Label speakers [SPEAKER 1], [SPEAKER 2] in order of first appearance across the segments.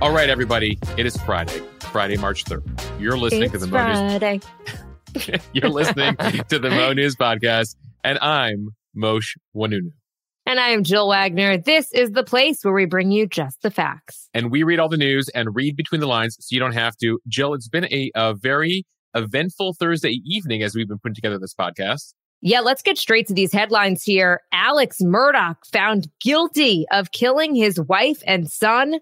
[SPEAKER 1] All right, everybody. It is Friday, Friday, March 3rd. You're listening
[SPEAKER 2] it's
[SPEAKER 1] to the
[SPEAKER 2] Friday.
[SPEAKER 1] Mo News. You're listening to the Mo News podcast, and I'm Mosheh Oinounou.
[SPEAKER 2] And I am Jill Wagner. This is the place where we bring you just the facts.
[SPEAKER 1] And we read all the news and read between the lines so you don't have to. Jill, it's been a, a very eventful Thursday evening as we've been putting together this podcast.
[SPEAKER 2] Yeah, let's get straight to these headlines here. Alex Murdaugh found guilty of killing his wife and son.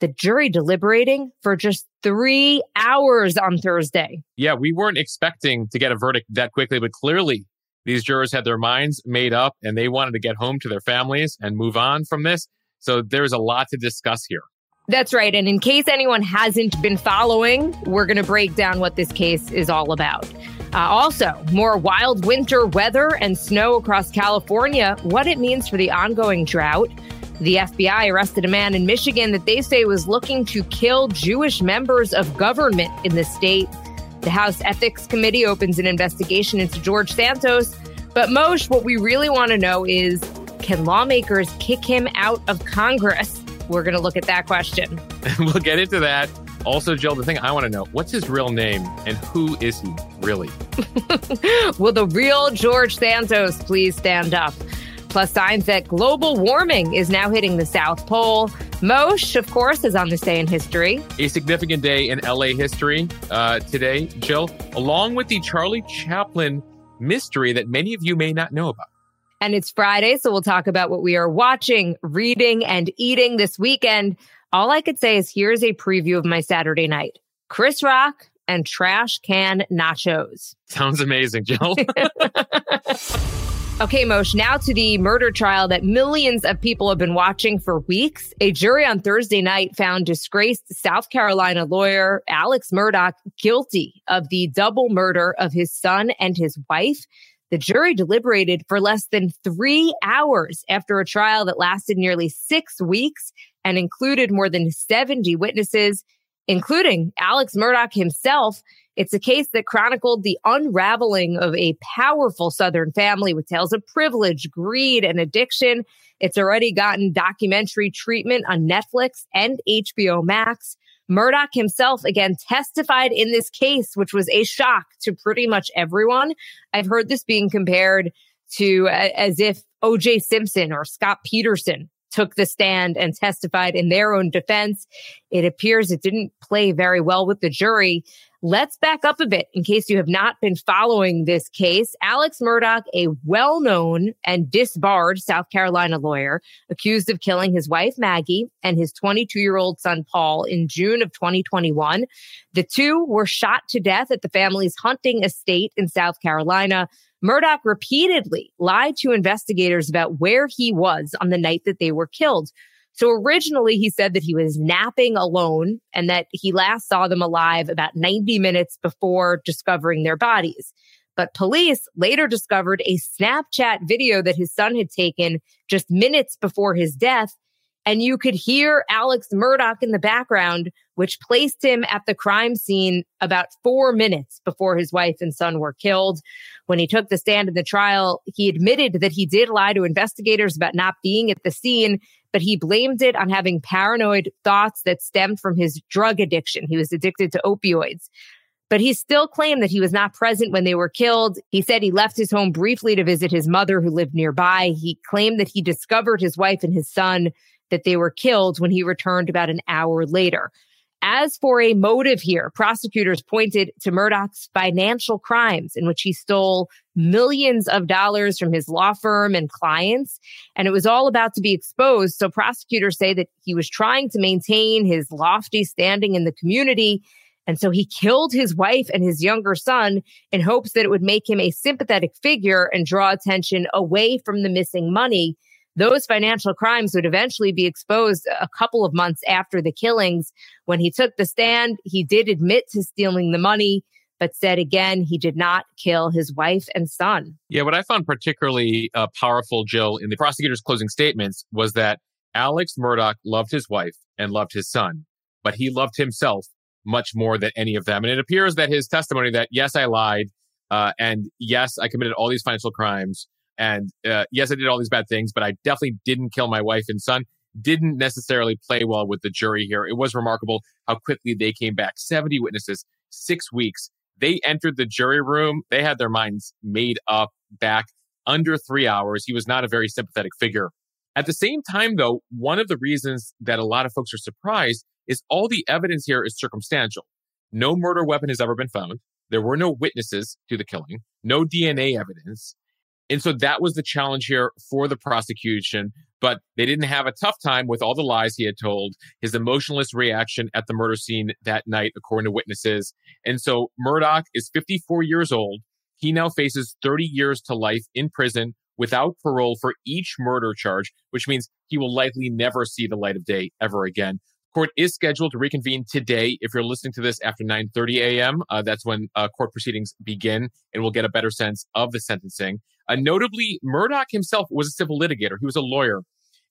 [SPEAKER 2] The jury deliberating for just three hours on Thursday.
[SPEAKER 1] Yeah, we weren't expecting to get a verdict that quickly, but clearly these jurors had their minds made up and they wanted to get home to their families and move on from this. So there's a lot to discuss here.
[SPEAKER 2] That's right. And in case anyone hasn't been following, we're going to break down what this case is all about. Uh, also, more wild winter weather and snow across California, what it means for the ongoing drought. The FBI arrested a man in Michigan that they say was looking to kill Jewish members of government in the state. The House Ethics Committee opens an investigation into George Santos. But Mosheh, what we really want to know is can lawmakers kick him out of Congress? We're going to look at that question.
[SPEAKER 1] we'll get into that. Also, Jill, the thing I want to know what's his real name and who is he really?
[SPEAKER 2] Will the real George Santos please stand up? Plus, signs that global warming is now hitting the South Pole. Mosheh, of course, is on this day in history.
[SPEAKER 1] A significant day in LA history uh, today, Jill, along with the Charlie Chaplin mystery that many of you may not know about.
[SPEAKER 2] And it's Friday, so we'll talk about what we are watching, reading, and eating this weekend. All I could say is here's a preview of my Saturday night Chris Rock and trash can nachos.
[SPEAKER 1] Sounds amazing, Jill.
[SPEAKER 2] Okay, Mosheh, now to the murder trial that millions of people have been watching for weeks. A jury on Thursday night found disgraced South Carolina lawyer Alex Murdaugh guilty of the double murder of his son and his wife. The jury deliberated for less than three hours after a trial that lasted nearly six weeks and included more than 70 witnesses, including Alex Murdaugh himself. It's a case that chronicled the unraveling of a powerful Southern family with tales of privilege, greed, and addiction. It's already gotten documentary treatment on Netflix and HBO Max. Murdaugh himself again testified in this case, which was a shock to pretty much everyone. I've heard this being compared to uh, as if OJ Simpson or Scott Peterson took the stand and testified in their own defense. It appears it didn't play very well with the jury. Let's back up a bit in case you have not been following this case. Alex Murdaugh, a well known and disbarred South Carolina lawyer, accused of killing his wife Maggie and his 22 year old son Paul in June of 2021. The two were shot to death at the family's hunting estate in South Carolina. Murdaugh repeatedly lied to investigators about where he was on the night that they were killed. So originally he said that he was napping alone and that he last saw them alive about 90 minutes before discovering their bodies. But police later discovered a Snapchat video that his son had taken just minutes before his death. And you could hear Alex Murdaugh in the background, which placed him at the crime scene about four minutes before his wife and son were killed. When he took the stand in the trial, he admitted that he did lie to investigators about not being at the scene but he blamed it on having paranoid thoughts that stemmed from his drug addiction. He was addicted to opioids. But he still claimed that he was not present when they were killed. He said he left his home briefly to visit his mother who lived nearby. He claimed that he discovered his wife and his son that they were killed when he returned about an hour later. As for a motive here, prosecutors pointed to Murdaugh's financial crimes in which he stole millions of dollars from his law firm and clients. And it was all about to be exposed. So prosecutors say that he was trying to maintain his lofty standing in the community. And so he killed his wife and his younger son in hopes that it would make him a sympathetic figure and draw attention away from the missing money those financial crimes would eventually be exposed a couple of months after the killings. When he took the stand, he did admit to stealing the money, but said again he did not kill his wife and son.
[SPEAKER 1] Yeah, what I found particularly uh, powerful, Jill, in the prosecutor's closing statements was that Alex Murdaugh loved his wife and loved his son, but he loved himself much more than any of them. And it appears that his testimony that, yes, I lied, uh, and yes, I committed all these financial crimes, and uh, yes, I did all these bad things, but I definitely didn't kill my wife and son. didn't necessarily play well with the jury here. It was remarkable how quickly they came back. 70 witnesses, six weeks. They entered the jury room. They had their minds made up back under three hours. He was not a very sympathetic figure. At the same time, though, one of the reasons that a lot of folks are surprised is all the evidence here is circumstantial. No murder weapon has ever been found. There were no witnesses to the killing, no DNA evidence. And so that was the challenge here for the prosecution. But they didn't have a tough time with all the lies he had told, his emotionless reaction at the murder scene that night, according to witnesses. And so Murdaugh is 54 years old. He now faces 30 years to life in prison without parole for each murder charge, which means he will likely never see the light of day ever again. Court is scheduled to reconvene today. If you're listening to this after 9:30 a.m., uh, that's when uh, court proceedings begin, and we'll get a better sense of the sentencing. Uh, notably, Murdaugh himself was a civil litigator. He was a lawyer,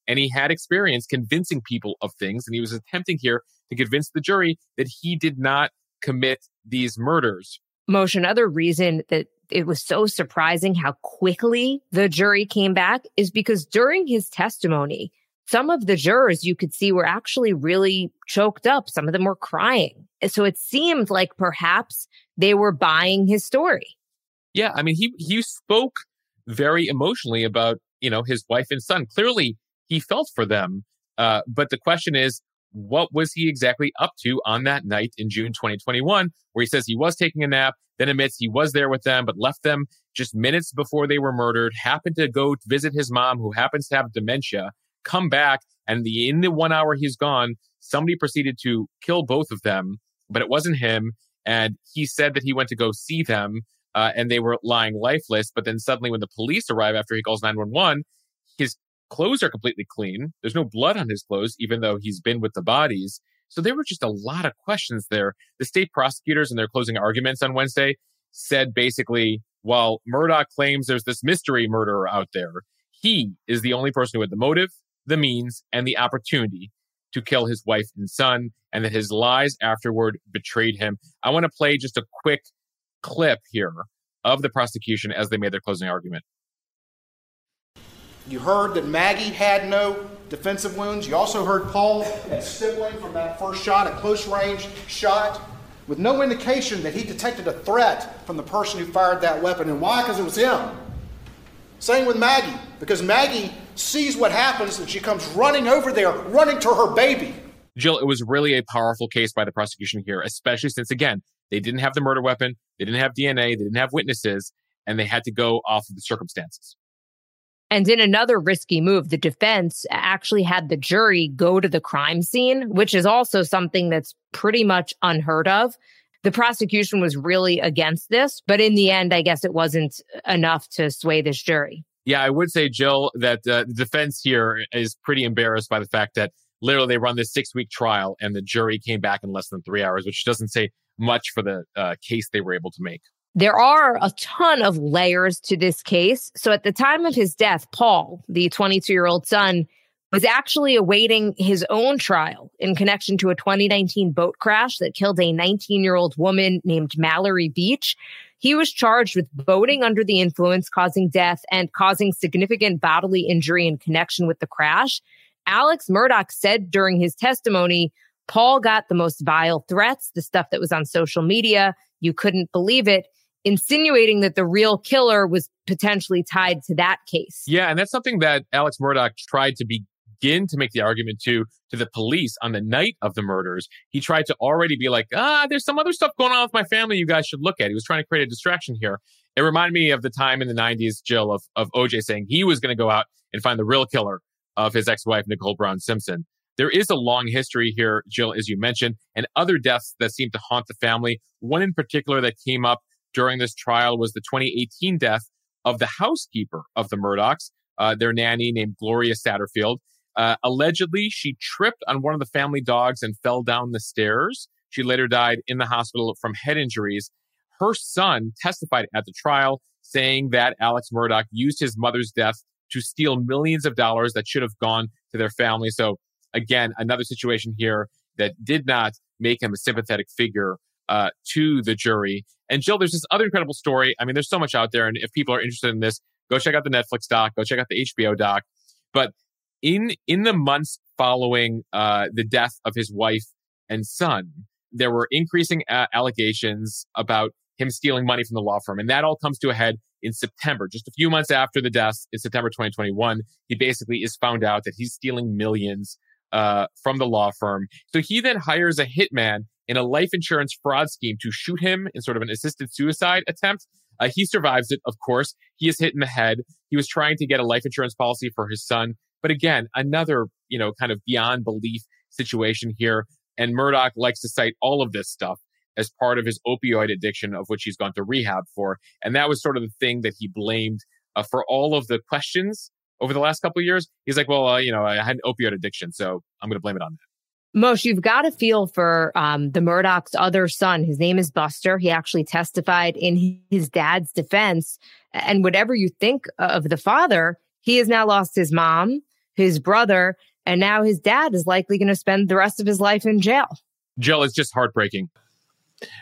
[SPEAKER 1] and he had experience convincing people of things. And he was attempting here to convince the jury that he did not commit these murders.
[SPEAKER 2] Mosheh, another reason that it was so surprising how quickly the jury came back is because during his testimony, some of the jurors you could see were actually really choked up. Some of them were crying. So it seemed like perhaps they were buying his story.
[SPEAKER 1] Yeah, I mean, he he spoke very emotionally about you know his wife and son. Clearly, he felt for them. Uh, but the question is, what was he exactly up to on that night in June 2021, where he says he was taking a nap, then admits he was there with them, but left them just minutes before they were murdered, happened to go visit his mom, who happens to have dementia, come back, and the in the one hour he's gone, somebody proceeded to kill both of them, but it wasn't him. And he said that he went to go see them, uh, and they were lying lifeless. But then suddenly, when the police arrive after he calls 911, his clothes are completely clean. There's no blood on his clothes, even though he's been with the bodies. So there were just a lot of questions there. The state prosecutors in their closing arguments on Wednesday said basically, while Murdaugh claims there's this mystery murderer out there, he is the only person who had the motive, the means, and the opportunity to kill his wife and son, and that his lies afterward betrayed him. I want to play just a quick clip here of the prosecution as they made their closing argument.
[SPEAKER 3] You heard that Maggie had no defensive wounds. You also heard Paul stippling from that first shot, a close range shot, with no indication that he detected a threat from the person who fired that weapon. And why? Because it was him. Same with Maggie, because Maggie sees what happens and she comes running over there, running to her baby.
[SPEAKER 1] Jill, it was really a powerful case by the prosecution here, especially since, again, they didn't have the murder weapon, they didn't have DNA, they didn't have witnesses, and they had to go off of the circumstances.
[SPEAKER 2] And in another risky move, the defense actually had the jury go to the crime scene, which is also something that's pretty much unheard of. The prosecution was really against this, but in the end, I guess it wasn't enough to sway this jury.
[SPEAKER 1] Yeah, I would say, Jill, that uh, the defense here is pretty embarrassed by the fact that literally they run this six week trial and the jury came back in less than three hours, which doesn't say much for the uh, case they were able to make.
[SPEAKER 2] There are a ton of layers to this case. So at the time of his death, Paul, the 22 year old son, was actually awaiting his own trial in connection to a 2019 boat crash that killed a 19 year old woman named Mallory Beach. He was charged with boating under the influence, causing death and causing significant bodily injury in connection with the crash. Alex Murdaugh said during his testimony, Paul got the most vile threats, the stuff that was on social media. You couldn't believe it, insinuating that the real killer was potentially tied to that case.
[SPEAKER 1] Yeah, and that's something that Alex Murdaugh tried to be begin to make the argument to to the police on the night of the murders. He tried to already be like, ah, there's some other stuff going on with my family you guys should look at. He was trying to create a distraction here. It reminded me of the time in the 90s, Jill, of, of OJ saying he was going to go out and find the real killer of his ex-wife, Nicole Brown Simpson. There is a long history here, Jill, as you mentioned, and other deaths that seem to haunt the family. One in particular that came up during this trial was the 2018 death of the housekeeper of the Murdaughs, uh, their nanny named Gloria Satterfield. Uh, allegedly, she tripped on one of the family dogs and fell down the stairs. She later died in the hospital from head injuries. Her son testified at the trial saying that Alex Murdaugh used his mother's death to steal millions of dollars that should have gone to their family. So, again, another situation here that did not make him a sympathetic figure uh, to the jury. And Jill, there's this other incredible story. I mean, there's so much out there. And if people are interested in this, go check out the Netflix doc, go check out the HBO doc. But in in the months following uh, the death of his wife and son, there were increasing uh, allegations about him stealing money from the law firm, and that all comes to a head in September, just a few months after the death in September 2021. He basically is found out that he's stealing millions uh, from the law firm. So he then hires a hitman in a life insurance fraud scheme to shoot him in sort of an assisted suicide attempt. Uh, he survives it, of course. He is hit in the head. He was trying to get a life insurance policy for his son. But again, another, you know, kind of beyond belief situation here. And Murdaugh likes to cite all of this stuff as part of his opioid addiction, of which he's gone to rehab for. And that was sort of the thing that he blamed uh, for all of the questions over the last couple of years. He's like, well, uh, you know, I had an opioid addiction, so I'm going to blame it on that.
[SPEAKER 2] Mosheh, you've got to feel for um, the Murdaugh's other son. His name is Buster. He actually testified in his dad's defense. And whatever you think of the father, he has now lost his mom, his brother, and now his dad is likely going to spend the rest of his life in jail.
[SPEAKER 1] Jail is just heartbreaking.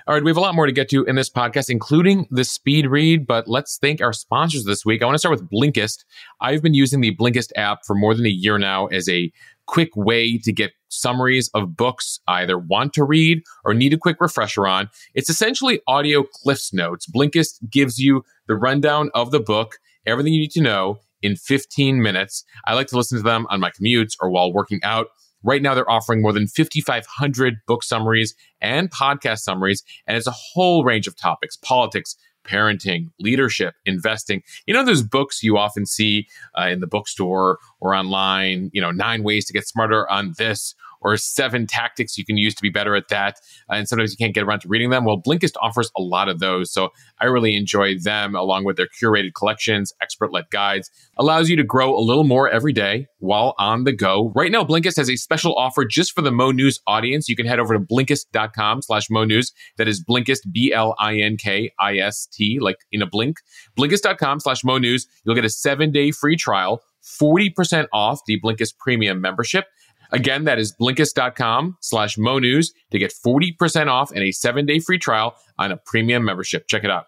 [SPEAKER 1] All right, we have a lot more to get to in this podcast, including the speed read, but let's thank our sponsors this week. I want to start with Blinkist. I've been using the Blinkist app for more than a year now as a quick way to get summaries of books I either want to read or need a quick refresher on. It's essentially audio Cliffs Notes. Blinkist gives you the rundown of the book, everything you need to know in 15 minutes. I like to listen to them on my commutes or while working out. Right now, they're offering more than 5,500 book summaries and podcast summaries, and it's a whole range of topics politics, parenting, leadership, investing. You know, those books you often see uh, in the bookstore or online, you know, nine ways to get smarter on this or seven tactics you can use to be better at that. Uh, and sometimes you can't get around to reading them. Well, Blinkist offers a lot of those. So I really enjoy them along with their curated collections, expert led guides, allows you to grow a little more every day while on the go. Right now, Blinkist has a special offer just for the Mo News audience. You can head over to blinkist.com slash Mo News. That is Blinkist, B L I N K I S T, like in a blink. Blinkist.com slash Mo News. You'll get a seven day free trial. 40% off the Blinkist premium membership. Again, that is Blinkist.com slash Mo News to get 40% off and a seven day free trial on a premium membership. Check it out.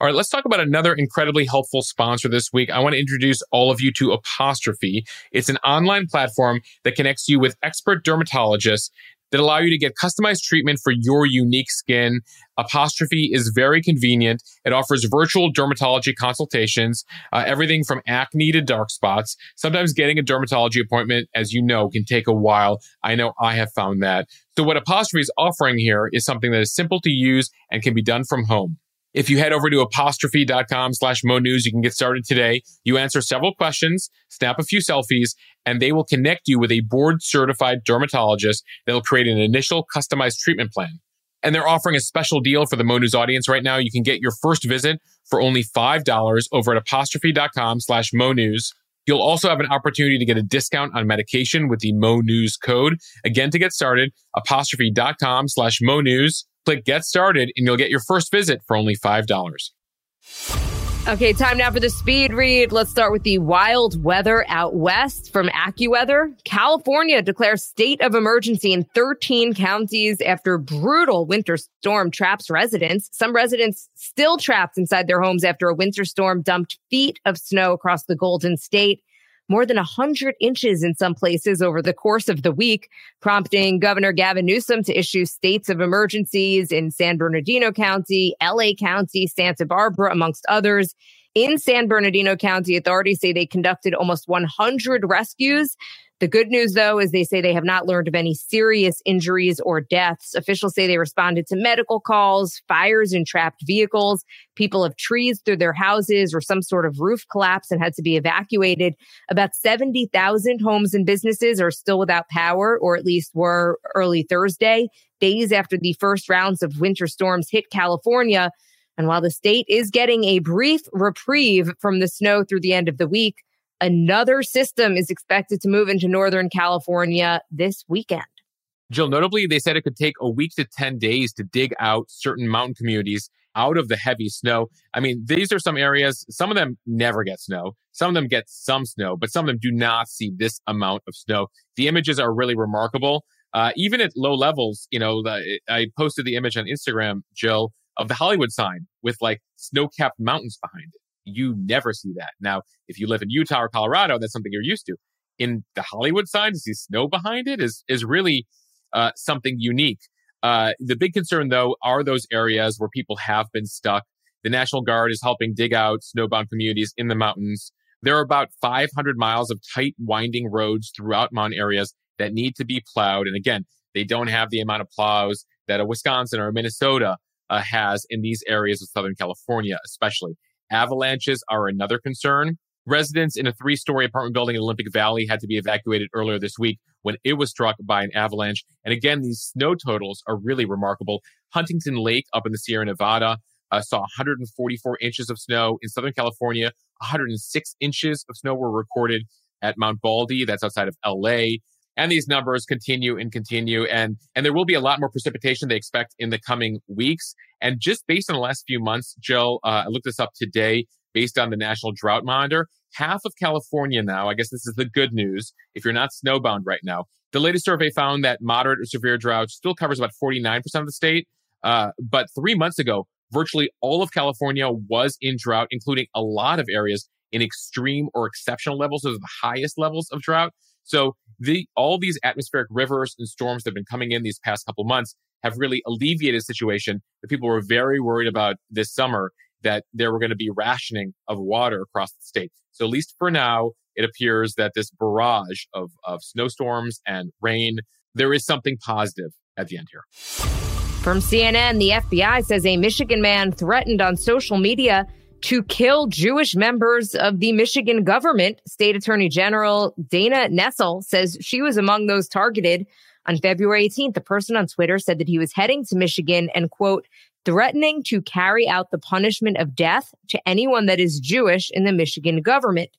[SPEAKER 1] All right, let's talk about another incredibly helpful sponsor this week. I want to introduce all of you to Apostrophe. It's an online platform that connects you with expert dermatologists that allow you to get customized treatment for your unique skin. Apostrophe is very convenient. It offers virtual dermatology consultations, uh, everything from acne to dark spots. Sometimes getting a dermatology appointment, as you know, can take a while. I know I have found that. So what Apostrophe is offering here is something that is simple to use and can be done from home. If you head over to apostrophe.com slash Mo News, you can get started today. You answer several questions, snap a few selfies, and they will connect you with a board certified dermatologist that'll create an initial customized treatment plan. And they're offering a special deal for the Mo News audience right now. You can get your first visit for only $5 over at apostrophe.com slash Mo News. You'll also have an opportunity to get a discount on medication with the Mo News code. Again, to get started, apostrophe.com slash Mo News. Click Get Started and you'll get your first visit for only $5.
[SPEAKER 2] Okay, time now for the speed read. Let's start with the wild weather out west from AccuWeather. California declares state of emergency in 13 counties after brutal winter storm traps residents. Some residents still trapped inside their homes after a winter storm dumped feet of snow across the Golden State more than 100 inches in some places over the course of the week, prompting Governor Gavin Newsom to issue states of emergencies in San Bernardino County, LA County, Santa Barbara, amongst others. In San Bernardino County, authorities say they conducted almost 100 rescues the good news, though, is they say they have not learned of any serious injuries or deaths. Officials say they responded to medical calls, fires in trapped vehicles. People have trees through their houses or some sort of roof collapse and had to be evacuated. About 70,000 homes and businesses are still without power, or at least were early Thursday, days after the first rounds of winter storms hit California. And while the state is getting a brief reprieve from the snow through the end of the week, Another system is expected to move into Northern California this weekend.
[SPEAKER 1] Jill, notably, they said it could take a week to 10 days to dig out certain mountain communities out of the heavy snow. I mean, these are some areas, some of them never get snow. Some of them get some snow, but some of them do not see this amount of snow. The images are really remarkable. Uh, even at low levels, you know, the, I posted the image on Instagram, Jill, of the Hollywood sign with like snow capped mountains behind it you never see that. Now, if you live in Utah or Colorado, that's something you're used to. In the Hollywood side, to see snow behind it is is really uh, something unique. Uh, the big concern, though, are those areas where people have been stuck. The National Guard is helping dig out snowbound communities in the mountains. There are about 500 miles of tight, winding roads throughout mountain areas that need to be plowed. And again, they don't have the amount of plows that a Wisconsin or a Minnesota uh, has in these areas of Southern California, especially. Avalanches are another concern. Residents in a three story apartment building in Olympic Valley had to be evacuated earlier this week when it was struck by an avalanche. And again, these snow totals are really remarkable. Huntington Lake up in the Sierra Nevada uh, saw 144 inches of snow. In Southern California, 106 inches of snow were recorded at Mount Baldy, that's outside of LA. And these numbers continue and continue. And, and there will be a lot more precipitation they expect in the coming weeks. And just based on the last few months, Jill, uh, I looked this up today based on the National Drought Monitor. Half of California now, I guess this is the good news if you're not snowbound right now. The latest survey found that moderate or severe drought still covers about 49% of the state. Uh, but three months ago, virtually all of California was in drought, including a lot of areas in extreme or exceptional levels, those are the highest levels of drought. So the all these atmospheric rivers and storms that have been coming in these past couple months have really alleviated a situation that people were very worried about this summer that there were going to be rationing of water across the state. So at least for now, it appears that this barrage of, of snowstorms and rain, there is something positive at the end here.
[SPEAKER 2] From CNN, the FBI says a Michigan man threatened on social media to kill Jewish members of the Michigan government. State Attorney General Dana Nessel says she was among those targeted. On February 18th, the person on Twitter said that he was heading to Michigan and, quote, threatening to carry out the punishment of death to anyone that is Jewish in the Michigan government,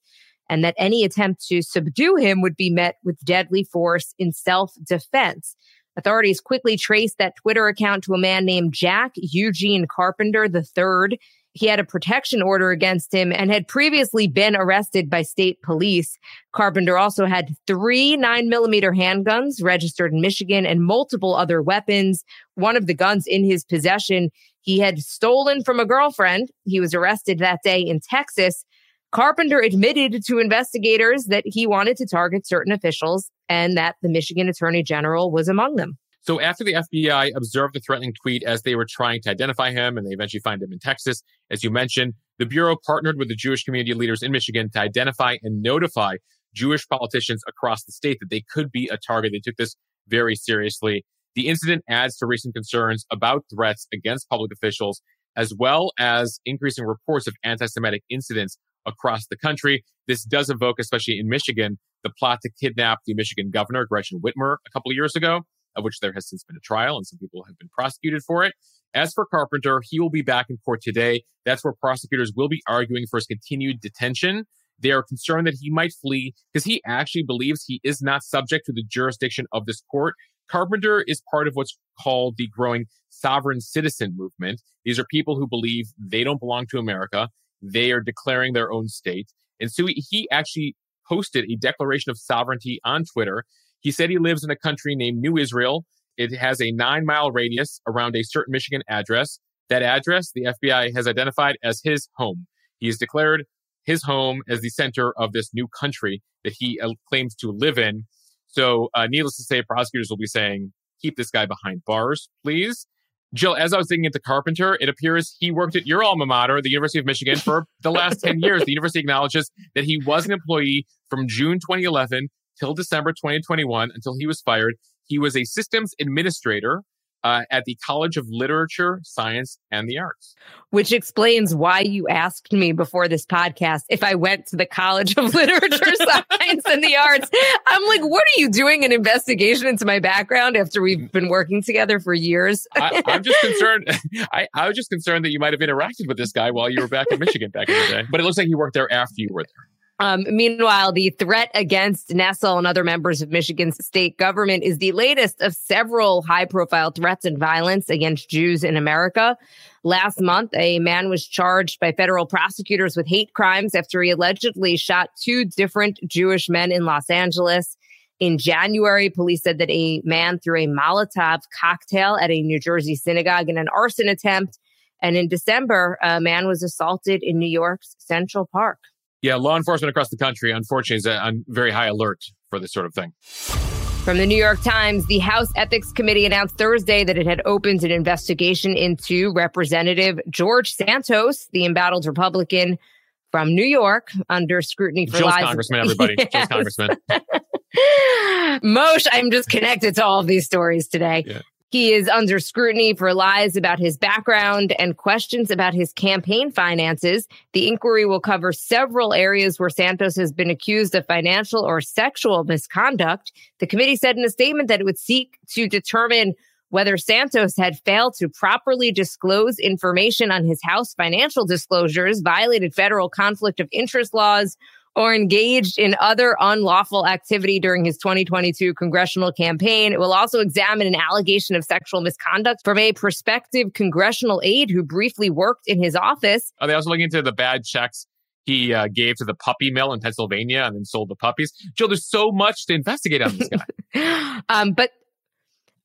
[SPEAKER 2] and that any attempt to subdue him would be met with deadly force in self defense. Authorities quickly traced that Twitter account to a man named Jack Eugene Carpenter III. He had a protection order against him and had previously been arrested by state police. Carpenter also had three nine millimeter handguns registered in Michigan and multiple other weapons. One of the guns in his possession he had stolen from a girlfriend. He was arrested that day in Texas. Carpenter admitted to investigators that he wanted to target certain officials and that the Michigan Attorney General was among them.
[SPEAKER 1] So after the FBI observed the threatening tweet as they were trying to identify him and they eventually find him in Texas, as you mentioned, the Bureau partnered with the Jewish community leaders in Michigan to identify and notify Jewish politicians across the state that they could be a target. They took this very seriously. The incident adds to recent concerns about threats against public officials, as well as increasing reports of anti Semitic incidents across the country. This does evoke, especially in Michigan, the plot to kidnap the Michigan governor, Gretchen Whitmer, a couple of years ago of which there has since been a trial and some people have been prosecuted for it. As for Carpenter, he will be back in court today. That's where prosecutors will be arguing for his continued detention. They are concerned that he might flee because he actually believes he is not subject to the jurisdiction of this court. Carpenter is part of what's called the growing sovereign citizen movement. These are people who believe they don't belong to America. They are declaring their own state. And so he actually posted a declaration of sovereignty on Twitter he said he lives in a country named New Israel. It has a nine mile radius around a certain Michigan address. That address, the FBI has identified as his home. He has declared his home as the center of this new country that he uh, claims to live in. So, uh, needless to say, prosecutors will be saying, keep this guy behind bars, please. Jill, as I was digging into Carpenter, it appears he worked at your alma mater, the University of Michigan, for the last 10 years. The university acknowledges that he was an employee from June 2011 till December 2021 until he was fired. He was a systems administrator uh, at the College of Literature, Science, and the Arts.
[SPEAKER 2] Which explains why you asked me before this podcast if I went to the College of Literature, Science, and the Arts. I'm like, what are you doing an investigation into my background after we've been working together for years?
[SPEAKER 1] I, am just concerned. I, I was just concerned that you might have interacted with this guy while you were back in Michigan back in the day. But it looks like he worked there after you were there.
[SPEAKER 2] Um, meanwhile, the threat against Nessel and other members of Michigan's state government is the latest of several high profile threats and violence against Jews in America. Last month, a man was charged by federal prosecutors with hate crimes after he allegedly shot two different Jewish men in Los Angeles. In January, police said that a man threw a Molotov cocktail at a New Jersey synagogue in an arson attempt. And in December, a man was assaulted in New York's Central Park.
[SPEAKER 1] Yeah, law enforcement across the country, unfortunately, is on very high alert for this sort of thing.
[SPEAKER 2] From the New York Times, the House Ethics Committee announced Thursday that it had opened an investigation into Representative George Santos, the embattled Republican from New York, under scrutiny for
[SPEAKER 1] Jill's
[SPEAKER 2] lies.
[SPEAKER 1] Congressman, everybody. yes. Jill's Congressman.
[SPEAKER 2] Mosheh, I'm just connected to all of these stories today. Yeah. He is under scrutiny for lies about his background and questions about his campaign finances. The inquiry will cover several areas where Santos has been accused of financial or sexual misconduct. The committee said in a statement that it would seek to determine whether Santos had failed to properly disclose information on his House financial disclosures, violated federal conflict of interest laws, or engaged in other unlawful activity during his 2022 congressional campaign. It will also examine an allegation of sexual misconduct from a prospective congressional aide who briefly worked in his office.
[SPEAKER 1] Are they also looking into the bad checks he uh, gave to the puppy mill in Pennsylvania and then sold the puppies? Joe, there's so much to investigate on this
[SPEAKER 2] guy. um, but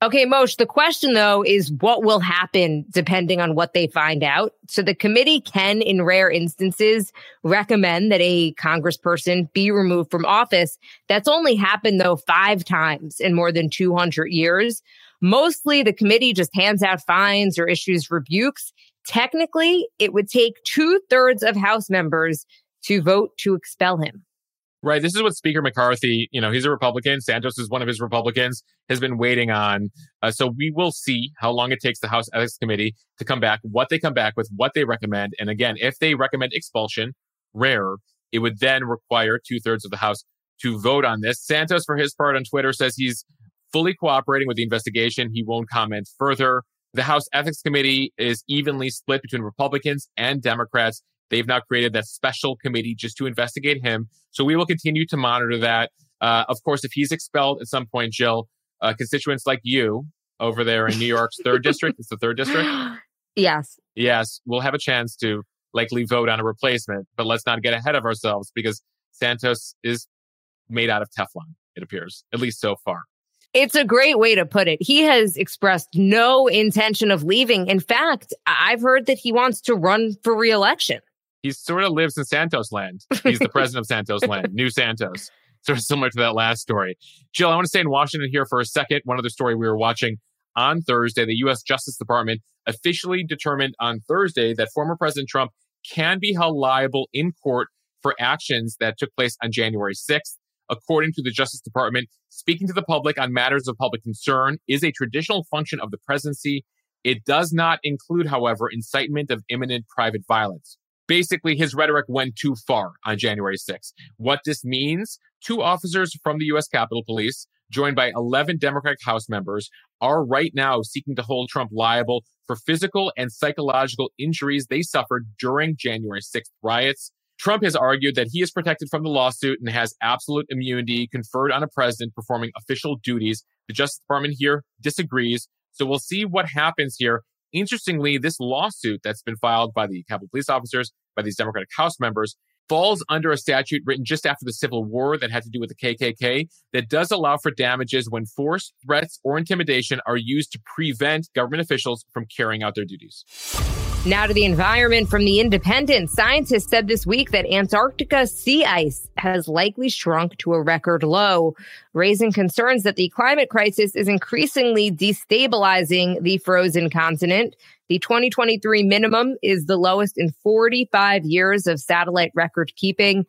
[SPEAKER 2] Okay, Mosheh, the question though is what will happen depending on what they find out. So the committee can, in rare instances, recommend that a congressperson be removed from office. That's only happened though five times in more than 200 years. Mostly the committee just hands out fines or issues rebukes. Technically, it would take two thirds of House members to vote to expel him.
[SPEAKER 1] Right. This is what Speaker McCarthy, you know, he's a Republican. Santos is one of his Republicans, has been waiting on. Uh, so we will see how long it takes the House Ethics Committee to come back, what they come back with, what they recommend. And again, if they recommend expulsion, rare, it would then require two thirds of the House to vote on this. Santos, for his part on Twitter, says he's fully cooperating with the investigation. He won't comment further. The House Ethics Committee is evenly split between Republicans and Democrats. They've now created that special committee just to investigate him. So we will continue to monitor that. Uh, of course, if he's expelled at some point, Jill, uh, constituents like you over there in New York's third district, it's the third district.
[SPEAKER 2] Yes.
[SPEAKER 1] Yes, we'll have a chance to likely vote on a replacement, but let's not get ahead of ourselves because Santos is made out of Teflon, it appears, at least so far.
[SPEAKER 2] It's a great way to put it. He has expressed no intention of leaving. In fact, I've heard that he wants to run for reelection
[SPEAKER 1] he sort of lives in Santos land. He's the president of Santos land, New Santos. Sort of similar to that last story. Jill, I want to stay in Washington here for a second. One other story we were watching on Thursday, the U.S. Justice Department officially determined on Thursday that former President Trump can be held liable in court for actions that took place on January 6th. According to the Justice Department, speaking to the public on matters of public concern is a traditional function of the presidency. It does not include, however, incitement of imminent private violence basically his rhetoric went too far on January 6th. What this means, two officers from the U.S. Capitol Police, joined by 11 Democratic House members, are right now seeking to hold Trump liable for physical and psychological injuries they suffered during January 6th riots. Trump has argued that he is protected from the lawsuit and has absolute immunity conferred on a president performing official duties. The Justice Department here disagrees. So we'll see what happens here Interestingly, this lawsuit that's been filed by the Capitol police officers, by these Democratic House members, falls under a statute written just after the Civil War that had to do with the KKK that does allow for damages when force, threats, or intimidation are used to prevent government officials from carrying out their duties.
[SPEAKER 2] Now to the environment from the Independent. Scientists said this week that Antarctica sea ice has likely shrunk to a record low, raising concerns that the climate crisis is increasingly destabilizing the frozen continent. The 2023 minimum is the lowest in 45 years of satellite record keeping.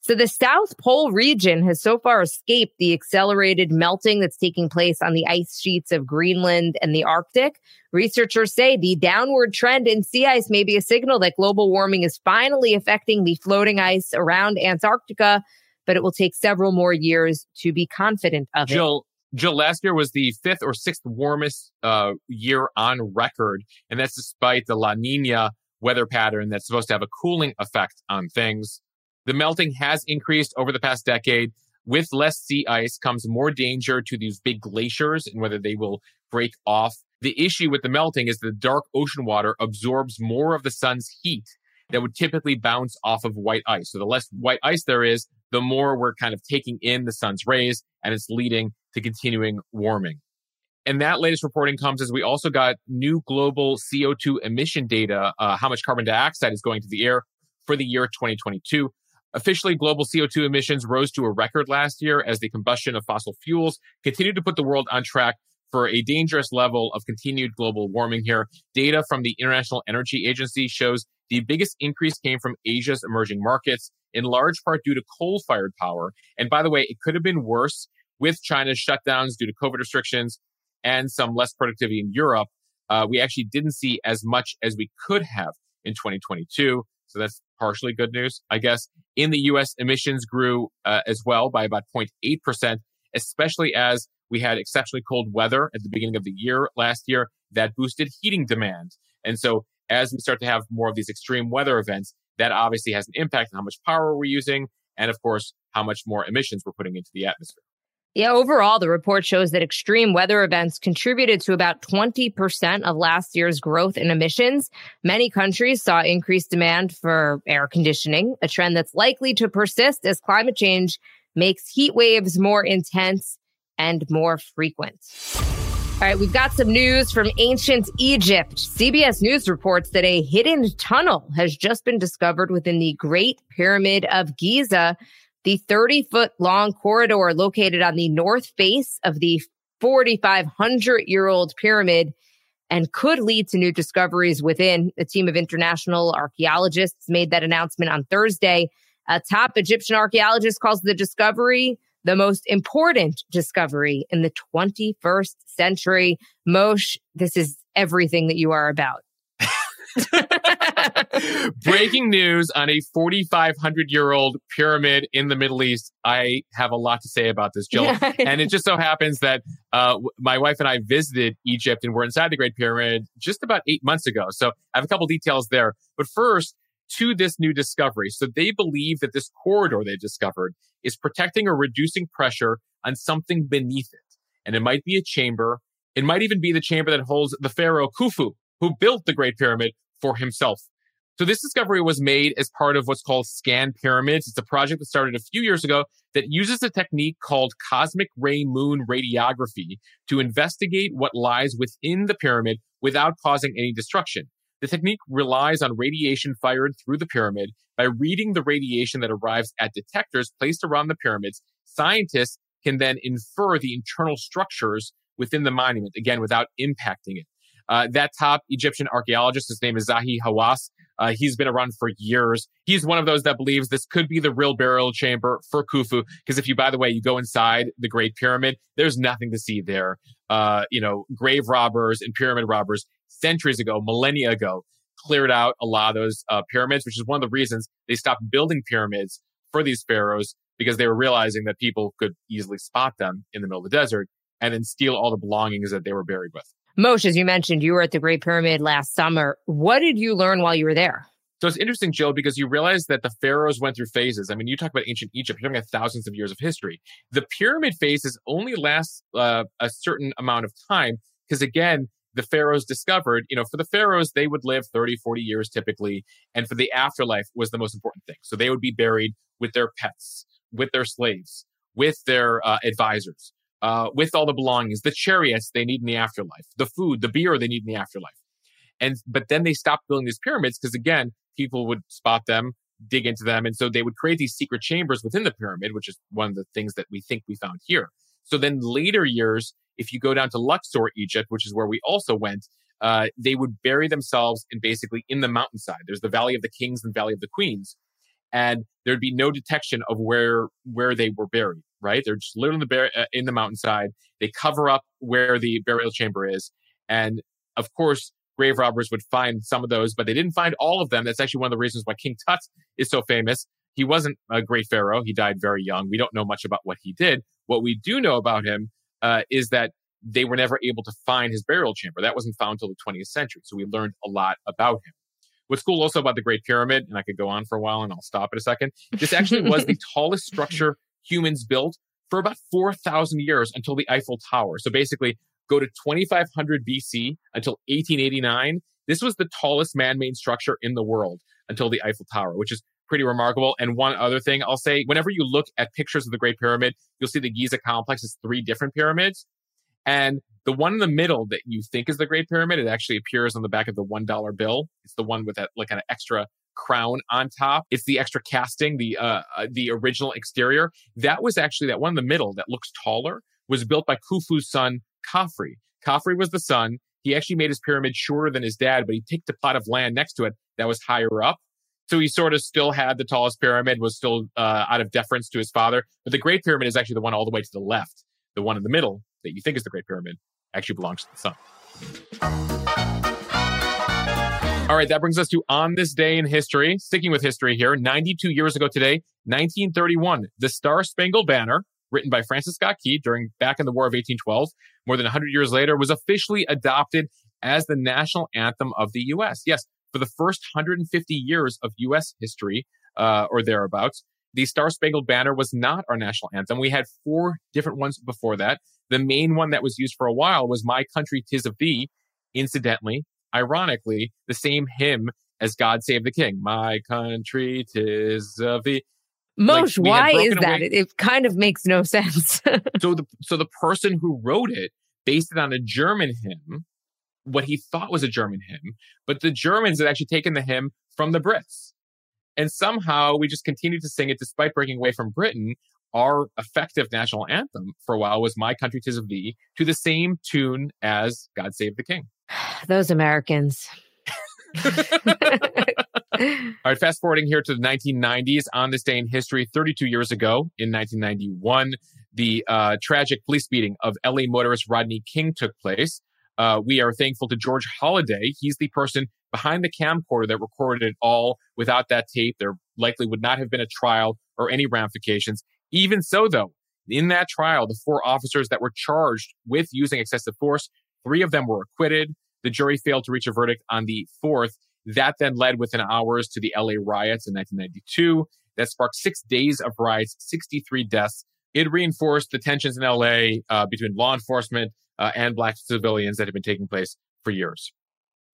[SPEAKER 2] So the South Pole region has so far escaped the accelerated melting that's taking place on the ice sheets of Greenland and the Arctic. Researchers say the downward trend in sea ice may be a signal that global warming is finally affecting the floating ice around Antarctica, but it will take several more years to be confident of
[SPEAKER 1] Jill, it. Jill, last year was the fifth or sixth warmest uh, year on record, and that's despite the La Nina weather pattern that's supposed to have a cooling effect on things. The melting has increased over the past decade. With less sea ice comes more danger to these big glaciers and whether they will break off. The issue with the melting is the dark ocean water absorbs more of the sun's heat that would typically bounce off of white ice. So the less white ice there is, the more we're kind of taking in the sun's rays and it's leading to continuing warming. And that latest reporting comes as we also got new global CO2 emission data, uh, how much carbon dioxide is going to the air for the year 2022. Officially, global CO2 emissions rose to a record last year as the combustion of fossil fuels continued to put the world on track for a dangerous level of continued global warming here. Data from the International Energy Agency shows the biggest increase came from Asia's emerging markets, in large part due to coal fired power. And by the way, it could have been worse with China's shutdowns due to COVID restrictions and some less productivity in Europe. Uh, we actually didn't see as much as we could have in 2022. So that's partially good news, I guess. In the US, emissions grew uh, as well by about 0.8%, especially as we had exceptionally cold weather at the beginning of the year last year that boosted heating demand. And so as we start to have more of these extreme weather events, that obviously has an impact on how much power we're using and of course how much more emissions we're putting into the atmosphere.
[SPEAKER 2] Yeah, overall, the report shows that extreme weather events contributed to about 20% of last year's growth in emissions. Many countries saw increased demand for air conditioning, a trend that's likely to persist as climate change makes heat waves more intense and more frequent. All right, we've got some news from ancient Egypt. CBS News reports that a hidden tunnel has just been discovered within the Great Pyramid of Giza. The 30 foot long corridor located on the north face of the 4,500 year old pyramid and could lead to new discoveries within. A team of international archaeologists made that announcement on Thursday. A top Egyptian archaeologist calls the discovery the most important discovery in the 21st century. Mosheh, this is everything that you are about.
[SPEAKER 1] Breaking news on a 4,500 year old pyramid in the Middle East. I have a lot to say about this, Jill. and it just so happens that uh, my wife and I visited Egypt and we're inside the Great Pyramid just about eight months ago. So I have a couple details there. But first, to this new discovery. So they believe that this corridor they discovered is protecting or reducing pressure on something beneath it. And it might be a chamber. It might even be the chamber that holds the pharaoh Khufu, who built the Great Pyramid for himself. So this discovery was made as part of what's called Scan Pyramids. It's a project that started a few years ago that uses a technique called cosmic ray muon radiography to investigate what lies within the pyramid without causing any destruction. The technique relies on radiation fired through the pyramid. By reading the radiation that arrives at detectors placed around the pyramids, scientists can then infer the internal structures within the monument, again, without impacting it. Uh, that top Egyptian archaeologist, his name is Zahi Hawass. Uh, he's been around for years. He's one of those that believes this could be the real burial chamber for Khufu. Because if you, by the way, you go inside the Great Pyramid, there's nothing to see there. Uh, you know, grave robbers and pyramid robbers centuries ago, millennia ago, cleared out a lot of those uh, pyramids, which is one of the reasons they stopped building pyramids for these pharaohs because they were realizing that people could easily spot them in the middle of the desert and then steal all the belongings that they were buried with.
[SPEAKER 2] Mosheh, as you mentioned, you were at the Great Pyramid last summer. What did you learn while you were there?
[SPEAKER 1] So it's interesting, Jill, because you realize that the pharaohs went through phases. I mean, you talk about ancient Egypt, you're talking about thousands of years of history. The pyramid phases only last uh, a certain amount of time because, again, the pharaohs discovered, you know, for the pharaohs, they would live 30, 40 years typically. And for the afterlife was the most important thing. So they would be buried with their pets, with their slaves, with their uh, advisors, uh, with all the belongings, the chariots they need in the afterlife, the food, the beer they need in the afterlife. And, but then they stopped building these pyramids because again, people would spot them, dig into them. And so they would create these secret chambers within the pyramid, which is one of the things that we think we found here. So then later years, if you go down to Luxor, Egypt, which is where we also went, uh, they would bury themselves in basically in the mountainside. There's the Valley of the Kings and Valley of the Queens, and there'd be no detection of where where they were buried. Right? They're just literally in the, bar- uh, in the mountainside. They cover up where the burial chamber is, and of course, grave robbers would find some of those, but they didn't find all of them. That's actually one of the reasons why King Tut is so famous. He wasn't a great pharaoh. He died very young. We don't know much about what he did. What we do know about him uh, is that they were never able to find his burial chamber. That wasn't found until the 20th century. So we learned a lot about him. What's cool also about the Great Pyramid, and I could go on for a while and I'll stop in a second. This actually was the tallest structure humans built for about 4,000 years until the Eiffel Tower. So basically, go to 2500 BC until 1889. This was the tallest man made structure in the world until the Eiffel Tower, which is pretty remarkable. And one other thing I'll say, whenever you look at pictures of the Great Pyramid, you'll see the Giza complex is three different pyramids. And the one in the middle that you think is the Great Pyramid, it actually appears on the back of the $1 bill. It's the one with that like of extra crown on top. It's the extra casting, the uh, uh, the original exterior. That was actually that one in the middle that looks taller was built by Khufu's son Khafre. Khafre was the son. He actually made his pyramid shorter than his dad, but he picked a plot of land next to it that was higher up. So he sort of still had the tallest pyramid, was still uh, out of deference to his father. But the Great Pyramid is actually the one all the way to the left. The one in the middle that you think is the Great Pyramid actually belongs to the sun. All right, that brings us to on this day in history. Sticking with history here, 92 years ago today, 1931, the Star Spangled Banner, written by Francis Scott Key during back in the War of 1812, more than 100 years later, was officially adopted as the national anthem of the U.S. Yes, for the first 150 years of U.S. history uh, or thereabouts, the Star Spangled Banner was not our national anthem. We had four different ones before that. The main one that was used for a while was My Country Tis of Thee. Incidentally, ironically, the same hymn as God Save the King. My country tis of thee.
[SPEAKER 2] Mosheh, like, why is that? It, it, kind of makes no sense.
[SPEAKER 1] so the so the person who wrote it based it on a German hymn, what he thought was a German hymn, but the Germans had actually taken the hymn from the Brits. And somehow we just continued to sing it despite breaking away from Britain. Our effective national anthem for a while was My Country Tis of Thee to the same tune as God Save the King.
[SPEAKER 2] Those Americans.
[SPEAKER 1] All right, fast forwarding here to the 1990s. On this day in history, 32 years ago, in 1991, the uh, tragic police beating of LA motorist Rodney King took place. Uh, we are thankful to George Holliday. He's the person behind the camcorder that recorded it all. Without that tape, there likely would not have been a trial or any ramifications. Even so, though, in that trial, the four officers that were charged with using excessive force, three of them were acquitted. The jury failed to reach a verdict on the fourth. That then led within hours to the LA riots in 1992. That sparked six days of riots, 63 deaths. It reinforced the tensions in LA uh, between law enforcement uh, and black civilians that have been taking place for years.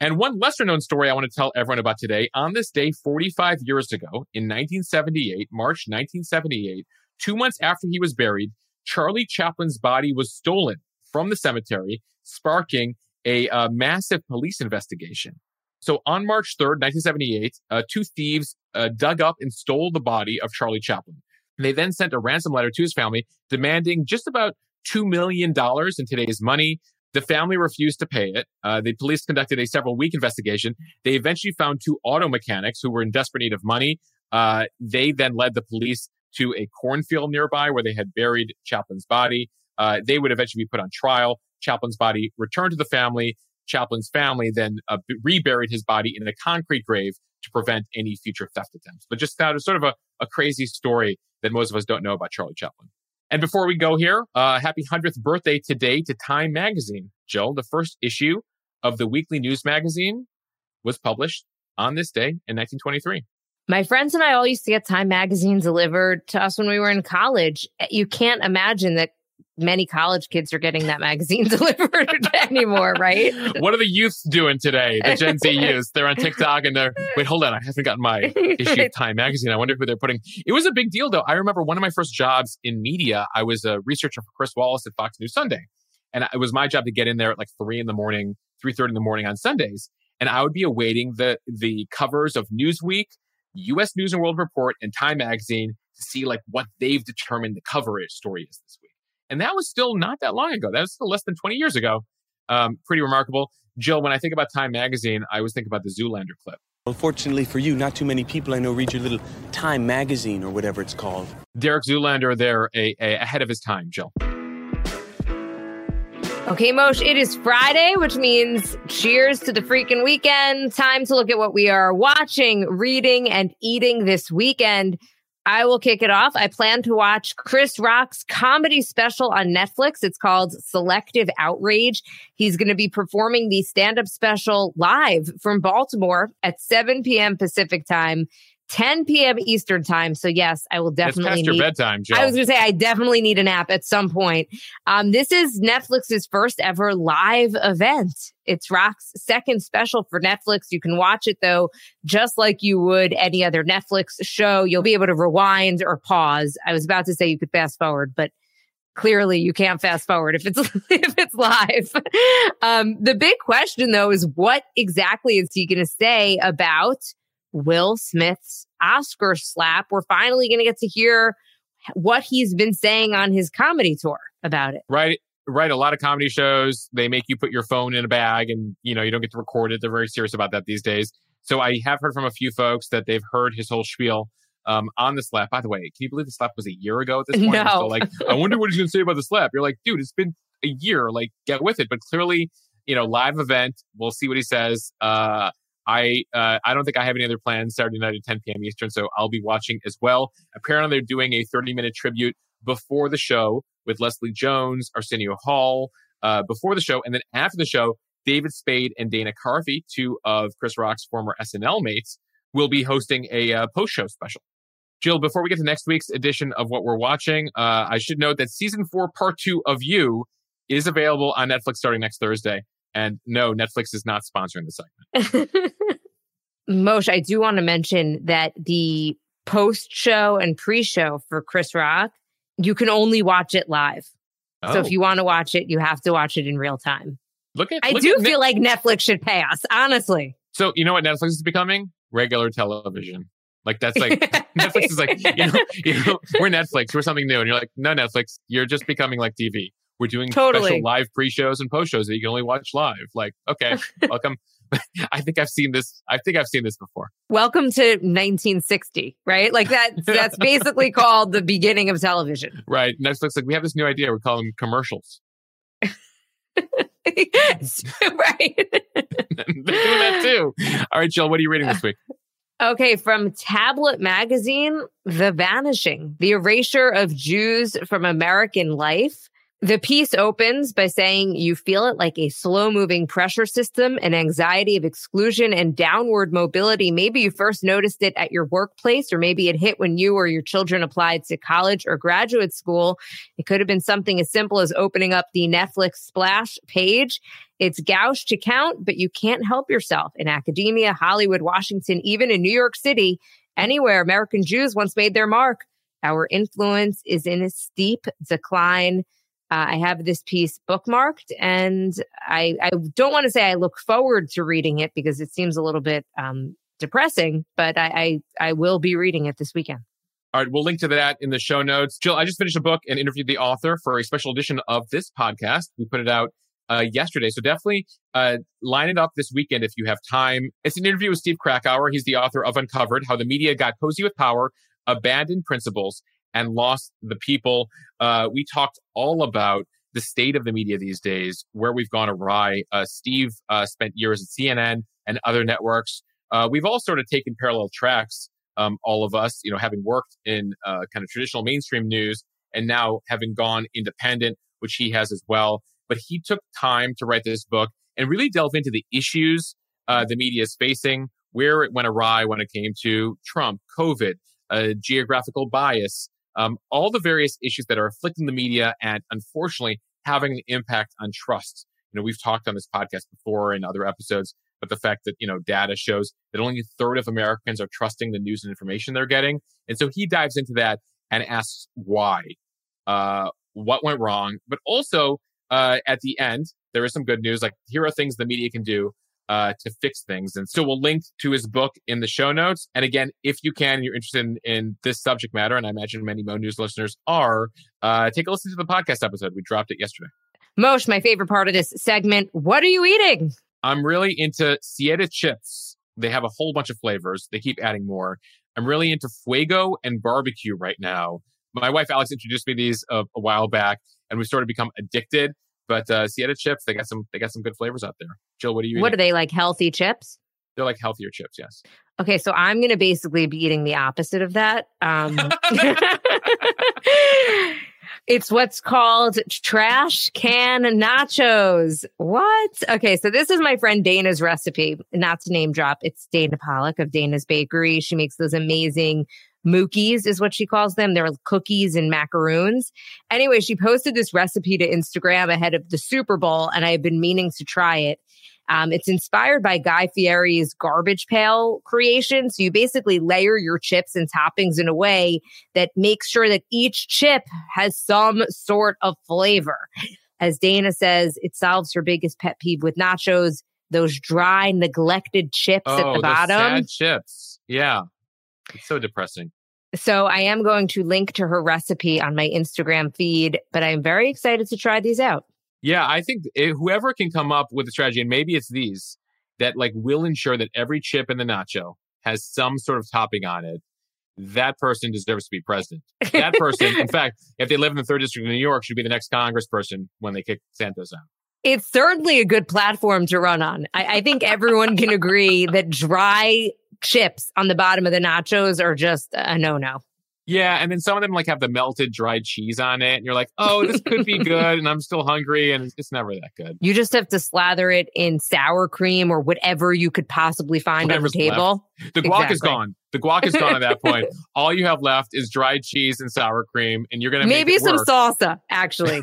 [SPEAKER 1] And one lesser known story I want to tell everyone about today on this day 45 years ago in 1978, March 1978, two months after he was buried, Charlie Chaplin's body was stolen from the cemetery, sparking a uh, massive police investigation. So on March 3rd, 1978, uh, two thieves uh, dug up and stole the body of Charlie Chaplin. They then sent a ransom letter to his family demanding just about $2 million in today's money. The family refused to pay it. Uh, the police conducted a several week investigation. They eventually found two auto mechanics who were in desperate need of money. Uh, they then led the police to a cornfield nearby where they had buried Chaplin's body. Uh, they would eventually be put on trial. Chaplin's body returned to the family. Chaplin's family then uh, reburied his body in a concrete grave to prevent any future theft attempts. But just that is sort of a, a crazy story that most of us don't know about Charlie Chaplin. And before we go here, uh, happy 100th birthday today to Time Magazine. Jill, the first issue of the weekly news magazine was published on this day in 1923.
[SPEAKER 2] My friends and I all used to get Time magazine delivered to us when we were in college. You can't imagine that many college kids are getting that magazine delivered anymore, right?
[SPEAKER 1] What are the youths doing today? The Gen Z youths. They're on TikTok and they're, wait, hold on. I haven't gotten my issue of Time magazine. I wonder who they're putting. It was a big deal though. I remember one of my first jobs in media, I was a researcher for Chris Wallace at Fox News Sunday. And it was my job to get in there at like three in the morning, 3.30 in the morning on Sundays. And I would be awaiting the, the covers of Newsweek, U.S. News and World Report, and Time magazine to see like what they've determined the cover story is this week. And that was still not that long ago. That was still less than 20 years ago. Um, pretty remarkable. Jill, when I think about Time Magazine, I always think about the Zoolander clip.
[SPEAKER 4] Unfortunately for you, not too many people I know read your little Time Magazine or whatever it's called.
[SPEAKER 1] Derek Zoolander there, a, a, ahead of his time, Jill.
[SPEAKER 2] Okay, Mosheh, it is Friday, which means cheers to the freaking weekend. Time to look at what we are watching, reading, and eating this weekend. I will kick it off. I plan to watch Chris Rock's comedy special on Netflix. It's called Selective Outrage. He's going to be performing the stand up special live from Baltimore at 7 p.m. Pacific time. 10 p.m. Eastern time. So yes, I will definitely
[SPEAKER 1] it's past
[SPEAKER 2] need,
[SPEAKER 1] your bedtime, Joe.
[SPEAKER 2] I was going to say I definitely need a nap at some point. Um, this is Netflix's first ever live event. It's Rock's second special for Netflix. You can watch it though, just like you would any other Netflix show. You'll be able to rewind or pause. I was about to say you could fast forward, but clearly you can't fast forward if it's if it's live. Um, the big question though is what exactly is he going to say about Will Smith's Oscar slap? We're finally going to get to hear what he's been saying on his comedy tour about it.
[SPEAKER 1] Right. Right. A lot of comedy shows, they make you put your phone in a bag and, you know, you don't get to record it. They're very serious about that these days. So I have heard from a few folks that they've heard his whole spiel um, on the slap. By the way, can you believe the slap was a year ago at this point?
[SPEAKER 2] No.
[SPEAKER 1] So like, I wonder what he's going to say about the slap. You're like, dude, it's been a year. Like, get with it. But clearly, you know, live event. We'll see what he says. Uh, I uh, I don't think I have any other plans Saturday night at 10 p.m. Eastern, so I'll be watching as well. Apparently, they're doing a 30 minute tribute before the show with Leslie Jones, Arsenio Hall, uh, before the show, and then after the show, David Spade and Dana Carvey, two of Chris Rock's former SNL mates, will be hosting a uh, post show special. Jill, before we get to next week's edition of what we're watching, uh, I should note that season four, part two of You is available on Netflix starting next Thursday. And no, Netflix is not sponsoring the segment.
[SPEAKER 2] Mosheh, I do want to mention that the post show and pre show for Chris Rock, you can only watch it live. So if
[SPEAKER 1] Oh,
[SPEAKER 2] you want to watch it, you have to watch it in real time.
[SPEAKER 1] look at,
[SPEAKER 2] I
[SPEAKER 1] look
[SPEAKER 2] do
[SPEAKER 1] at
[SPEAKER 2] feel like Netflix should pay us, honestly.
[SPEAKER 1] So you know what Netflix is becoming? Regular television. Like that's like Netflix is like you know, you know we're Netflix, we're something new, and you're like no Netflix, you're just becoming like TV. We're doing
[SPEAKER 2] Totally.
[SPEAKER 1] special live pre-shows and post-shows that you can only watch live. Like okay, welcome. I think I've seen this. I think I've seen this before.
[SPEAKER 2] Welcome to 1960, right? Like that. That's basically called the beginning of television.
[SPEAKER 1] Right? Netflix like we have this new idea. We call them commercials.
[SPEAKER 2] right.
[SPEAKER 1] They're doing that too. All right, Jill, what are you reading this week?
[SPEAKER 2] Okay, from Tablet Magazine, The Vanishing, the erasure of Jews from American life. The piece opens by saying you feel it like a slow moving pressure system, an anxiety of exclusion and downward mobility. Maybe you first noticed it at your workplace, or maybe it hit when you or your children applied to college or graduate school. It could have been something as simple as opening up the Netflix splash page. It's gouged to count, but you can't help yourself. In academia, Hollywood, Washington, even in New York City, anywhere American Jews once made their mark, our influence is in a steep decline. Uh, I have this piece bookmarked, and I, I don't want to say I look forward to reading it because it seems a little bit um, depressing, but I, I, I will be reading it this weekend.
[SPEAKER 1] All right, we'll link to that in the show notes. Jill, I just finished a book and interviewed the author for a special edition of this podcast. We put it out uh, yesterday, so definitely uh, line it up this weekend if you have time. It's an interview with Steve Krakauer. He's the author of Uncovered: How the Media Got Cozy with Power, Abandoned Principles, and Lost the People. Uh, we talked all about the state of the media these days, where we've gone awry. Uh, Steve uh, spent years at CNN and other networks. Uh, we've all sort of taken parallel tracks um, all of us, you know, having worked in uh, kind of traditional mainstream news and now having gone independent, which he has as well. But he took time to write this book and really delve into the issues uh, the media is facing, where it went awry when it came to Trump, COVID, uh, geographical bias, um, all the various issues that are afflicting the media and unfortunately having an impact on trust. You know, we've talked on this podcast before in other episodes but the fact that you know data shows that only a third of Americans are trusting the news and information they're getting, and so he dives into that and asks why, uh, what went wrong, but also uh, at the end there is some good news. Like here are things the media can do uh, to fix things, and so we'll link to his book in the show notes. And again, if you can, you're interested in, in this subject matter, and I imagine many Mo News listeners are, uh, take a listen to the podcast episode. We dropped it yesterday.
[SPEAKER 2] Mosh, my favorite part of this segment. What are you eating?
[SPEAKER 1] I'm really into Siete chips. They have a whole bunch of flavors. They keep adding more. I'm really into fuego and barbecue right now. My wife Alex introduced me to these a, a while back, and we've sort of become addicted. But uh, Siete chips, they got some they got some good flavors out there. Jill, what are you?
[SPEAKER 2] What are they like? Healthy chips?
[SPEAKER 1] They're like healthier chips, yes.
[SPEAKER 2] Okay, so I'm going to basically be eating the opposite of that. Um, it's what's called trash can nachos. What? Okay, so this is my friend Dana's recipe. Not to name drop, it's Dana Pollack of Dana's Bakery. She makes those amazing mookies, is what she calls them. They're cookies and macaroons. Anyway, she posted this recipe to Instagram ahead of the Super Bowl, and I've been meaning to try it. Um, it's inspired by Guy Fieri's garbage pail creation. So you basically layer your chips and toppings in a way that makes sure that each chip has some sort of flavor. As Dana says, it solves her biggest pet peeve with nachos those dry, neglected chips
[SPEAKER 1] oh,
[SPEAKER 2] at the bottom.
[SPEAKER 1] The Sad chips. Yeah. It's so depressing.
[SPEAKER 2] So I am going to link to her recipe on my Instagram feed, but I'm very excited to try these out.
[SPEAKER 1] Yeah, I think it, eh, whoever can come up with a strategy, and maybe it's these, that like will ensure that every chip in the nacho has some sort of topping on it. That person deserves to be president. That person, in fact, if they live in the third district of New York, should be the next congressperson when they kick Santos out
[SPEAKER 2] it's certainly a good platform to run on. I, I think everyone can agree that dry chips on the bottom of the nachos are just a no no.
[SPEAKER 1] Yeah, and then some of them like have the melted dried cheese on it, and you're like, "Oh, this could be good," and I'm still hungry, and it's never that good.
[SPEAKER 2] You just have to slather it in sour cream or whatever you could possibly find Whatever's on the table.
[SPEAKER 1] Left. The guac exactly. is gone. The guac is gone at that point. All you have left is dried cheese and sour cream, and you're gonna
[SPEAKER 2] maybe some salsa. Actually,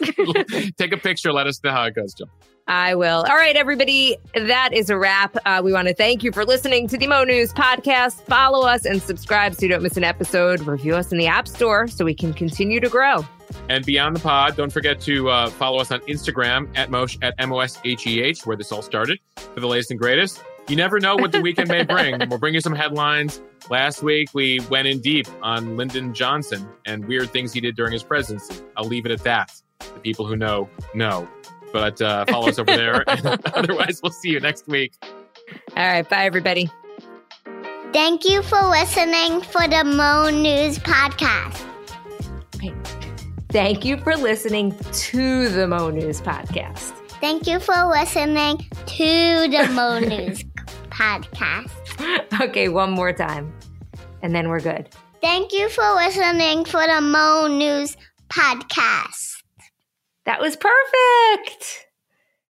[SPEAKER 1] take a picture. Let us know how it goes, Jill.
[SPEAKER 2] I will. All right, everybody. That is a wrap. Uh, we want to thank you for listening to the Mo News podcast. Follow us and subscribe so you don't miss an episode. Review us in the App Store so we can continue to grow.
[SPEAKER 1] And beyond the pod, don't forget to uh, follow us on Instagram at Mosh at M O S H E H, where this all started, for the latest and greatest. You never know what the weekend may bring. We'll bring you some headlines. Last week, we went in deep on Lyndon Johnson and weird things he did during his presidency. I'll leave it at that. The people who know, know but uh, follow us over there. Otherwise, we'll see you next week.
[SPEAKER 2] All right. Bye, everybody.
[SPEAKER 5] Thank you for listening for the Mo News Podcast.
[SPEAKER 2] Okay. Thank you for listening to the Mo News Podcast.
[SPEAKER 5] Thank you for listening to the Mo News Podcast.
[SPEAKER 2] Okay, one more time. And then we're good.
[SPEAKER 5] Thank you for listening for the Mo News Podcast.
[SPEAKER 2] That was perfect.